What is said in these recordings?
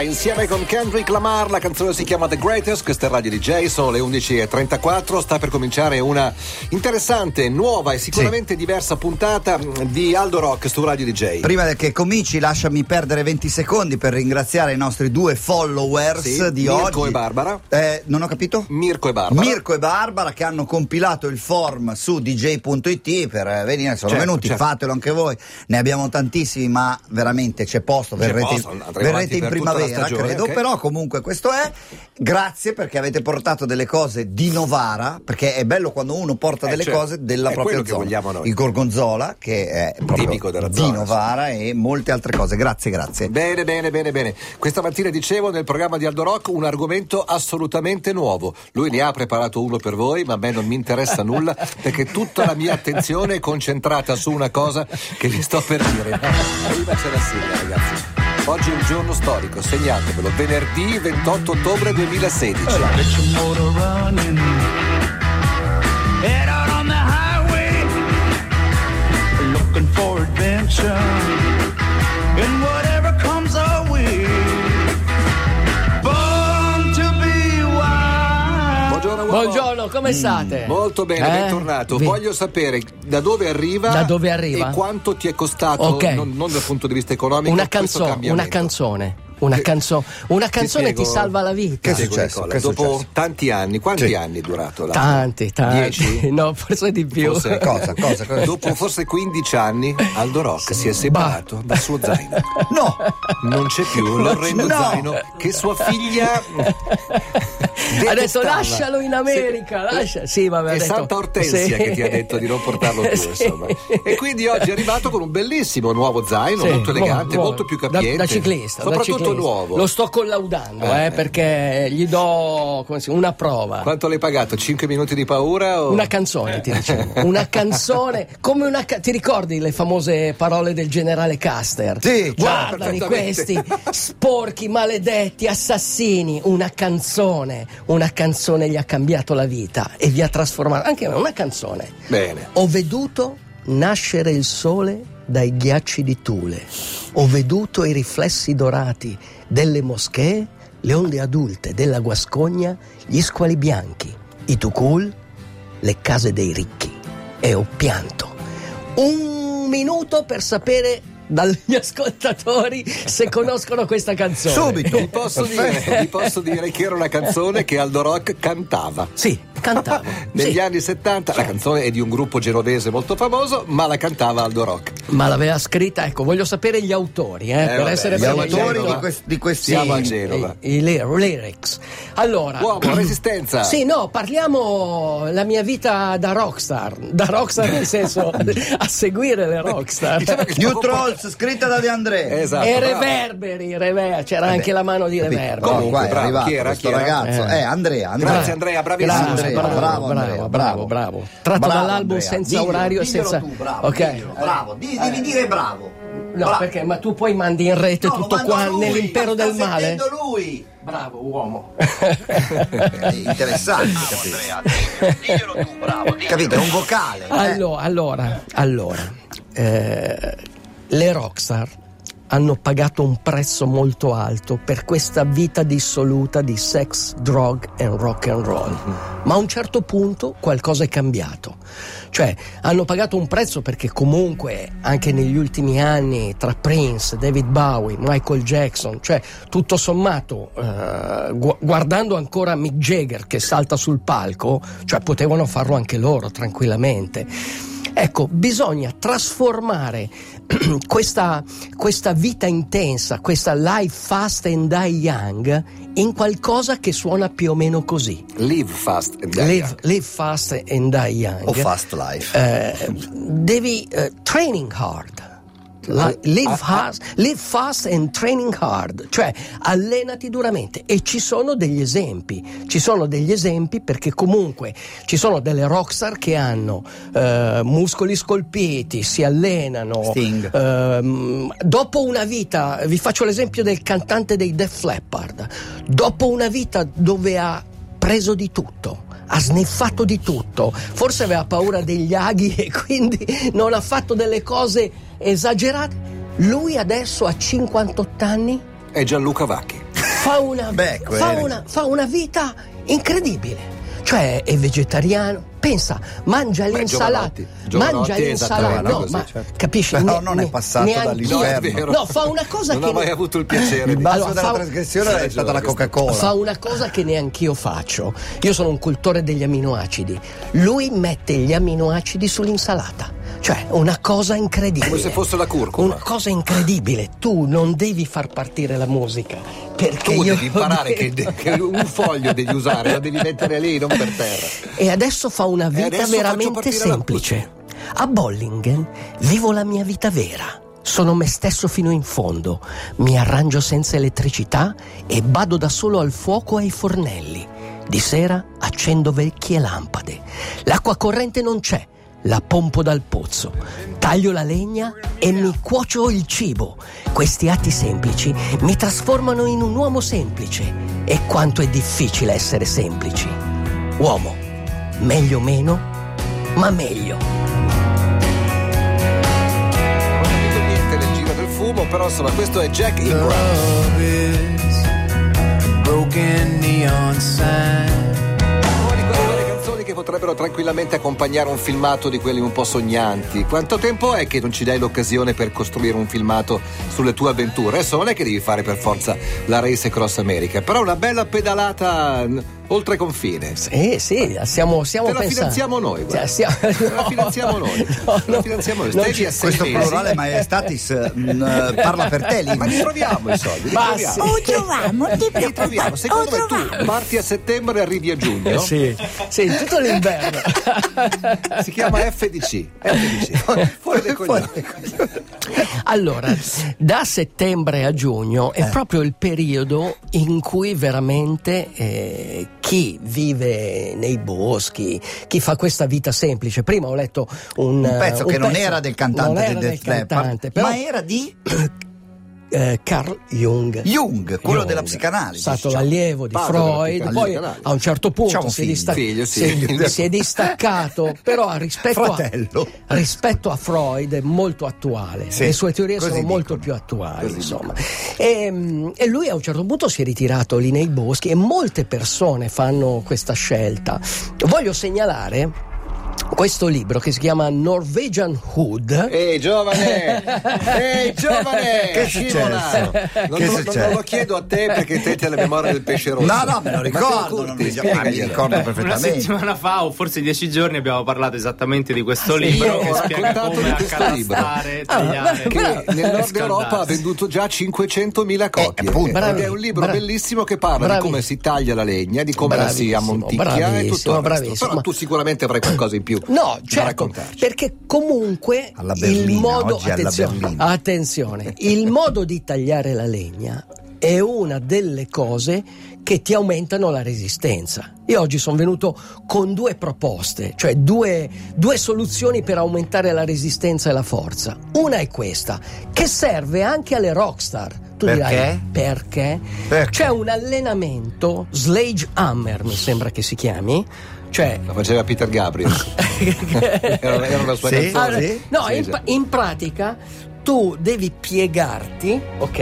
Insieme con Kendrick Lamar, la canzone si chiama The Greatest, questa è Radio DJ, sono le 11.34, sta per cominciare una interessante, nuova e sicuramente sì. diversa puntata di Aldo Rock su Radio DJ. Prima che cominci lasciami perdere 20 secondi per ringraziare i nostri due followers sì, di Mirko oggi. Mirko e Barbara. Eh, non ho capito? Mirko e Barbara. Mirko e Barbara che hanno compilato il form su dj.it per venire, sono certo, venuti, certo. fatelo anche voi, ne abbiamo tantissimi ma veramente c'è posto, verrete, posto, verrete in primavera credo, okay. però comunque questo è, grazie perché avete portato delle cose di Novara, perché è bello quando uno porta eh, delle cioè, cose della propria zona, il gorgonzola che è tipico della di zona, Novara sì. e molte altre cose, grazie grazie. Bene bene bene bene, questa mattina dicevo nel programma di Aldo Rock un argomento assolutamente nuovo, lui ne ha preparato uno per voi ma a me non mi interessa nulla perché tutta la mia attenzione è concentrata su una cosa che vi sto per dire. Prima c'è la sigla ragazzi. Oggi è un giorno storico, segnatevelo, venerdì 28 ottobre 2016. Looking for adventure. And whatever Buongiorno, come state? Mm, molto bene, eh? bentornato. Vi... Voglio sapere da dove arriva, da dove arriva? e quanto ti è costato, okay. non, non, dal punto di vista economico, una, canzo- una canzone. Una, canzo- una canzone ti, ti, salva la vita. Che è successo? Che è Dopo successo? tanti anni, quanti sì. anni è durato? La... Tanti, tanti. Dieci? No, forse di più. Forse, cosa, cosa, cosa Dopo forse 15 anni Aldo Rock sì. si è separato bah. dal suo zaino. No! Non c'è più l'orrendo no. zaino che sua figlia ha detto lascialo in America. Sì. Lascia. Sì, vabbè, è detto, Santa Ortensia che ti ha detto di non portarlo più. Insomma. E quindi oggi è arrivato con un bellissimo nuovo zaino, molto elegante, nuovo, molto più capiente. Da, da ciclista. Soprattutto da ciclista. nuovo. Lo sto collaudando eh, eh, perché gli do si, una prova. Quanto l'hai pagato? 5 minuti di paura? O... Una canzone, ti dicevo. Una canzone, come una. Ti ricordi le famose parole del generale Caster? Sì, guarda di questi sporchi, maledetti, assassini. Una canzone, una canzone gli ha cambiato la vita e vi ha trasformato. Anche una canzone. Bene. Ho veduto nascere il sole dai ghiacci di Tule. Ho veduto i riflessi dorati delle moschee, le onde adulte della Guascogna, gli squali bianchi, i tucul, le case dei ricchi. E ho pianto. Un minuto per sapere dagli ascoltatori se conoscono questa canzone. Subito. Vi posso, dire, vi posso dire che era una canzone che Aldo Rock cantava. Sì, cantava. Negli sì. anni 70 la canzone è di un gruppo genovese molto famoso, ma la cantava Aldo Rock. Ma l'aveva scritta, ecco, voglio sapere gli autori, eh, eh, per vabbè, essere gli autori di, quest- di questi Siamo a Genova. I, i, i lyrics. Allora, uomo, resistenza. Sì, no, parliamo la mia vita da rockstar, da rockstar nel senso a seguire le rockstar. Diciamo New Trolls scritta da De André. Esatto. E Reverberi, rever- c'era Vabbè. anche la mano di Reverberi. Comunque, bravo, arrivato chi era, questo chi era? ragazzo. Eh. eh, Andrea, Andrea. Grazie Andrea, bravissimo. Grazie, bravo, bravo, bravo, bravo, bravo. Tratto bravo, dall'album Andrea. senza diglielo, orario e senza. Tu, bravo, ok. Diglielo, bravo, Di, devi dire bravo. No, bravo. perché? Ma tu poi mandi in rete no, tutto qua lui, nell'impero del male? lui. Bravo uomo. Interessante, capito? Diglielo tu, bravo. Capito? È un vocale. Eh. Allora, allora, allora eh, le rockstar hanno pagato un prezzo molto alto per questa vita dissoluta di sex, drug e rock and roll. Ma a un certo punto qualcosa è cambiato. Cioè, hanno pagato un prezzo perché comunque anche negli ultimi anni tra Prince, David Bowie, Michael Jackson, cioè tutto sommato, eh, gu- guardando ancora Mick Jagger che salta sul palco, cioè potevano farlo anche loro tranquillamente. Ecco, bisogna trasformare questa, questa, vita intensa, questa life fast and die young, in qualcosa che suona più o meno così. Live fast and die live, young. live fast and die young. O fast life. Eh, devi uh, training hard. La, live, fast, live fast and training hard, cioè allenati duramente. E ci sono degli esempi, ci sono degli esempi perché comunque ci sono delle rockstar che hanno eh, muscoli scolpiti, si allenano. Eh, dopo una vita, vi faccio l'esempio del cantante dei Def Leppard, dopo una vita dove ha preso di tutto ha sniffato di tutto, forse aveva paura degli aghi e quindi non ha fatto delle cose esagerate. Lui adesso ha 58 anni. È Gianluca Vacchi. fa una, Beh, fa, una, fa una vita incredibile. Cioè è vegetariano, pensa, mangia Beh, l'insalata, mangia l'insalata, no, ma certo. capisci? Però ne, non è passato dall'inferno. No, fa una cosa non che non ha mai avuto il piacere. Il basso allora, della trasgressione è stata la Coca-Cola. Fa una cosa che neanch'io faccio. Io sono un cultore degli aminoacidi. Lui mette gli aminoacidi sull'insalata. Cioè, una cosa incredibile. Come se fosse la curcuma. Una cosa incredibile. Tu non devi far partire la musica. Perché tu devi imparare che, che, un foglio devi usare, lo devi mettere lì, non per terra. E adesso fa una vita veramente semplice. A Bollingen vivo la mia vita vera. Sono me stesso fino in fondo. Mi arrangio senza elettricità e vado da solo al fuoco e ai fornelli. Di sera accendo vecchie lampade. L'acqua corrente non c'è la pompo dal pozzo, taglio la legna e mi cuocio il cibo. Questi atti semplici mi trasformano in un uomo semplice. E quanto è difficile essere semplici. Uomo, meglio meno, ma meglio. Non ho capito niente nel giro del fumo, però insomma questo è Jack Ingram. Broken neon sign che potrebbero tranquillamente accompagnare un filmato di quelli un po' sognanti. Quanto tempo è che non ci dai l'occasione per costruire un filmato sulle tue avventure? Adesso non è che devi fare per forza la Race Cross America, però una bella pedalata oltre confine. Sì, sì, stiamo, stiamo Te la pensando. finanziamo noi, guarda. Cioè, stiamo... Te la finanziamo noi. No, Te la finanziamo noi. Stai a Questo mesi. plurale maestatis mh, mm, parla per te, Ma li troviamo i soldi, li Ma troviamo. sì. O troviamo, ti Li troviamo. o Secondo me troviamo. tu parti a settembre e arrivi a giugno. Sì, sì, tutto l'inverno. Si chiama FDC. FDC. Fuori dai coglioni. Allora, da settembre a giugno è proprio il periodo in cui veramente eh, chi vive nei boschi, chi fa questa vita semplice. Prima ho letto un, Un pezzo un che non pezzo- era del cantante non era del del cantante, però, ma era di eh, Carl Jung. Jung, quello Jung, della psicanalisi. stato diciamo. l'allievo di Freud, poi a un certo punto si, è figlio. distac- Figlio, sì. si- si è distaccato, però rispetto a, rispetto a Freud è molto attuale, Sì, le sue teorie sono molto dicono. più attuali. E, mm, e lui a un certo punto si è ritirato lì nei boschi e molte persone fanno questa scelta. Voglio segnalare questo libro che si chiama Norwegian Hood. Ehi giovane! Ehi giovane! Che è successo? Non, Che non- successo? non lo chiedo a te perché te hai la memoria del pesce rosso. No, no, me lo ricordo, Curti, non mi, ma mi spiegaglielo. ricordo Una perfettamente. settimana fa o forse dieci giorni abbiamo parlato esattamente di questo sì? libro Io che spiega come di questo libro. accalastare, Ah, tagliare, beh, che nel nord scaldarsi. Europa ha venduto già 500.000 copie Eh, appunto. ed è Bravi- un libro bra- bellissimo che parla bravi- di come si taglia la legna, di come la si ammonticchia e tutto il resto. bravissimo. Però tu sicuramente avrai qualcosa in più No, da certo, perché comunque Alla il berlina, modo attenzione, berlina. attenzione, il modo di tagliare la legna è una delle cose che ti aumentano la resistenza. Io oggi sono venuto con due proposte, cioè due, due soluzioni per aumentare la resistenza e la forza. Una è questa, che serve anche alle rockstar. Tu Perché? dirai perché? Perché? C'è un allenamento, Slage Hammer mi sembra che si chiami, cioè Lo faceva Peter Gabriel. era, era una sua Sì? canzone. allora, sì? no, Sì, in, sì. in pratica tu devi piegarti, ok?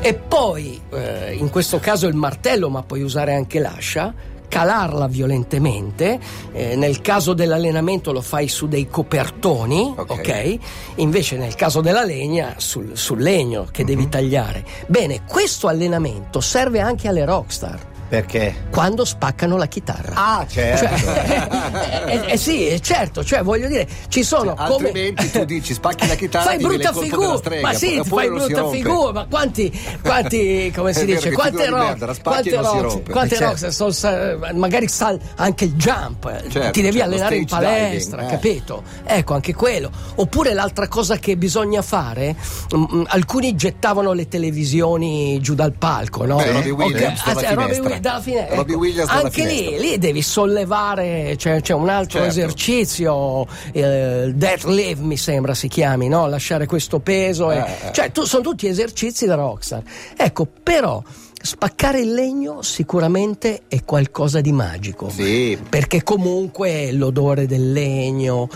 E poi, eh, in questo caso il martello, ma puoi usare anche l'ascia, calarla violentemente. eh, nel caso dell'allenamento lo fai su dei copertoni, Ok. ok? Invece nel caso della legna, sul, sul legno che Mhm. devi tagliare. Bene, questo allenamento serve anche alle rockstar. Perché? Quando spaccano la chitarra. Ah, certo. Cioè, eh, eh, sì, eh, certo, cioè voglio dire, ci sono come... Altrimenti tu dici spacchi la chitarra fai brutta figura, strega, ma sì, fai brutta figura, ma quanti, quanti come si dice, quante rock, quante rock, quante Eh, certo. rock, sono magari sal anche il jump, eh, Certo, ti devi certo, allenare in palestra, diving, eh. capito? Ecco, anche quello. Oppure l'altra cosa che bisogna fare, mm, mm, alcuni gettavano le televisioni giù dal palco, no? Beh, Robbie Williams ah, sì, Robbie finestra. Dalla finestra. Robbie ecco. Williams dalla Anche lì, finestra. lì devi sollevare, c'è, c'è un altro Certo. esercizio, eh, deadlift mi sembra si chiami, no? Lasciare questo peso. e- Eh, eh. Cioè, tu- sono tutti esercizi da rockstar. Ecco, però spaccare il legno sicuramente è qualcosa di magico. Sì. Perché comunque l'odore del legno.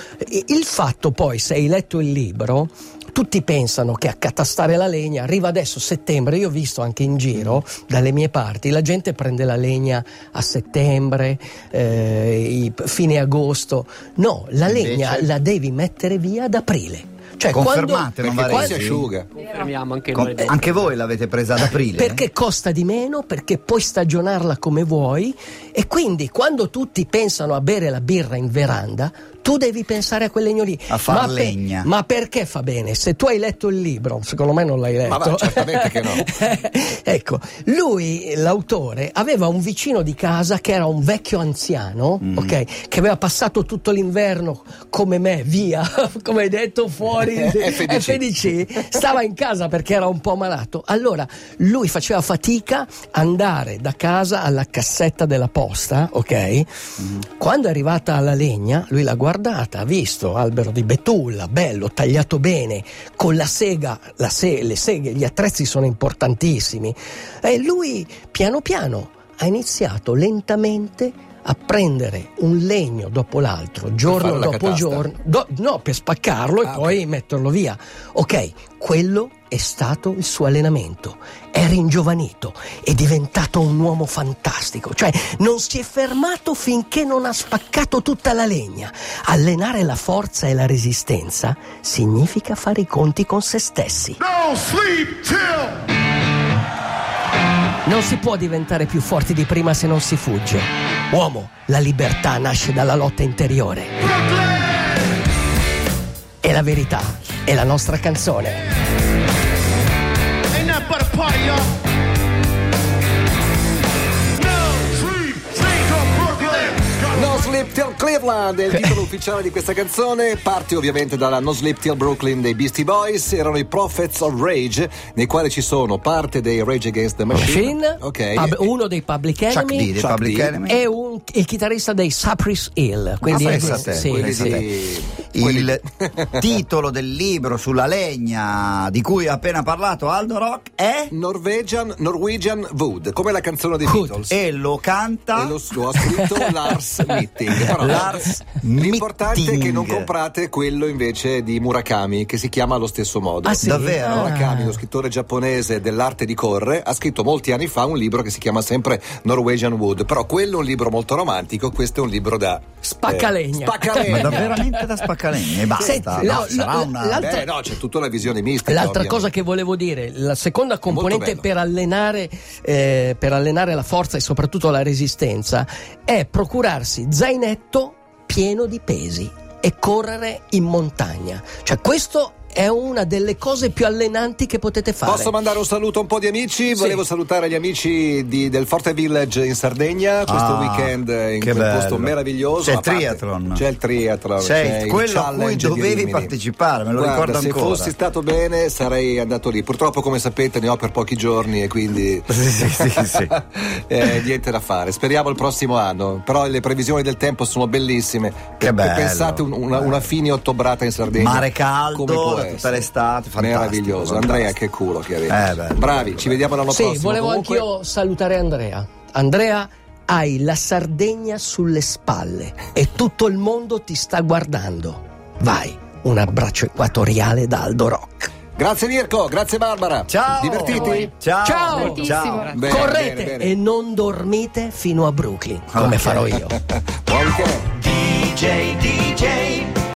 Il fatto poi, se hai letto il libro, tutti pensano che accatastare la legna arriva adesso settembre, io ho visto anche in giro dalle mie parti, la gente prende la legna a settembre, eh, fine agosto, no, la legna Invece... la devi mettere via ad aprile. Cioè, Confermate, quando, non va si asciuga. Anche, Con, anche, voi l'avete presa ad aprile? Perché costa di meno, perché puoi stagionarla come vuoi e quindi quando tutti pensano a bere la birra in veranda, tu devi pensare a quel legno lì. A far ma legna. Per, ma perché fa bene? Se tu hai letto il libro, secondo me non l'hai letto. Ma va, certamente che no. ecco, lui, l'autore, aveva un vicino di casa che era un vecchio anziano, mm. ok? Che aveva passato tutto l'inverno come me, via, come hai detto, fuori FDC. FDC. Stava in casa perché era un po' malato. Allora, lui faceva fatica andare da casa alla cassetta della posta, ok? Mm. Quando è arrivata alla legna, lui la guarda guardata, ha visto albero di betulla, bello, tagliato bene, con la sega, la se- le seghe, gli attrezzi sono importantissimi. E lui piano piano ha iniziato lentamente a prendere un legno dopo l'altro, giorno dopo giorno, do, no, per spaccarlo ah, e poi okay. metterlo via. Ok, quello è stato il suo allenamento. È ringiovanito, è diventato un uomo fantastico, cioè non si è fermato finché non ha spaccato tutta la legna. Allenare la forza e la resistenza significa fare i conti con se stessi. No sleep till... Non si può diventare più forti di prima se non si fugge. Uomo, la libertà nasce dalla lotta interiore. E la verità è la nostra canzone. Cleveland è il titolo ufficiale di questa canzone. Parte ovviamente dalla No Sleep Till Brooklyn dei Beastie Boys. Erano i Prophets of Rage, nei quali ci sono parte dei Rage Against the Machine, Machine okay. pub, uno dei Public Enemy, D, Chuck Public D. Enemy. e un, il chitarrista dei Cypress Hill. Quindi ah, è, sì, sì. Di... Il titolo del libro sulla legna di cui ha appena parlato Aldo Rock è Norwegian, Norwegian Wood, come la canzone dei Wood. Beatles. E lo canta e lo, lo ha scritto Lars Mitt. Mitting. Però Lars l'importante è che non comprate quello invece di Murakami, che si chiama allo stesso modo. Ah, sì? Davvero? Murakami, lo scrittore giapponese dell'arte di correre, ha scritto molti anni fa un libro che si chiama sempre Norwegian Wood. Però quello è un libro molto romantico, questo è un libro da spaccalegna. Eh, spaccalegna. Ma veramente da spaccalegna e basta. Senti, no, no, una... Beh, no, c'è tutta una visione mistica. L'altra ovviamente. cosa che volevo dire, la seconda componente per allenare, eh, per allenare la forza e soprattutto la resistenza è procurarsi zainetto pieno di pesi e correre in montagna. Cioè questo è una delle cose più allenanti che potete fare. Posso mandare un saluto a un po' di amici? Sì. Volevo salutare gli amici di, del Forte Village in Sardegna questo ah, weekend in quel bello. posto meraviglioso. C'è il triathlon. C'è il triathlon. C'è, c'è quello a cui dovevi partecipare, me lo Guarda, ricordo ancora. Se fossi stato bene sarei andato lì. Purtroppo, come sapete, ne ho per pochi giorni e quindi sì, sì, sì, eh, niente da fare. Speriamo il prossimo anno. Però le previsioni del tempo sono bellissime. Che bello. Pensate una, una fine ottobrata in Sardegna. Mare caldo tutta l'estate, meraviglioso. Andrea, che culo che avevi. Eh, Bravi, bello, ci vediamo l'anno sì, prossimo. Sì, volevo Comunque... anch'io salutare Andrea. Andrea, hai la Sardegna sulle spalle e tutto il mondo ti sta guardando. Vai, un abbraccio equatoriale da Aldo Rock. Grazie Mirko, grazie Barbara. Ciao. Divertiti? Ciao. Ciao. Ciao. Bene, Correte bene, bene. e non dormite fino a Brooklyn, come okay. farò io. DJ, DJ.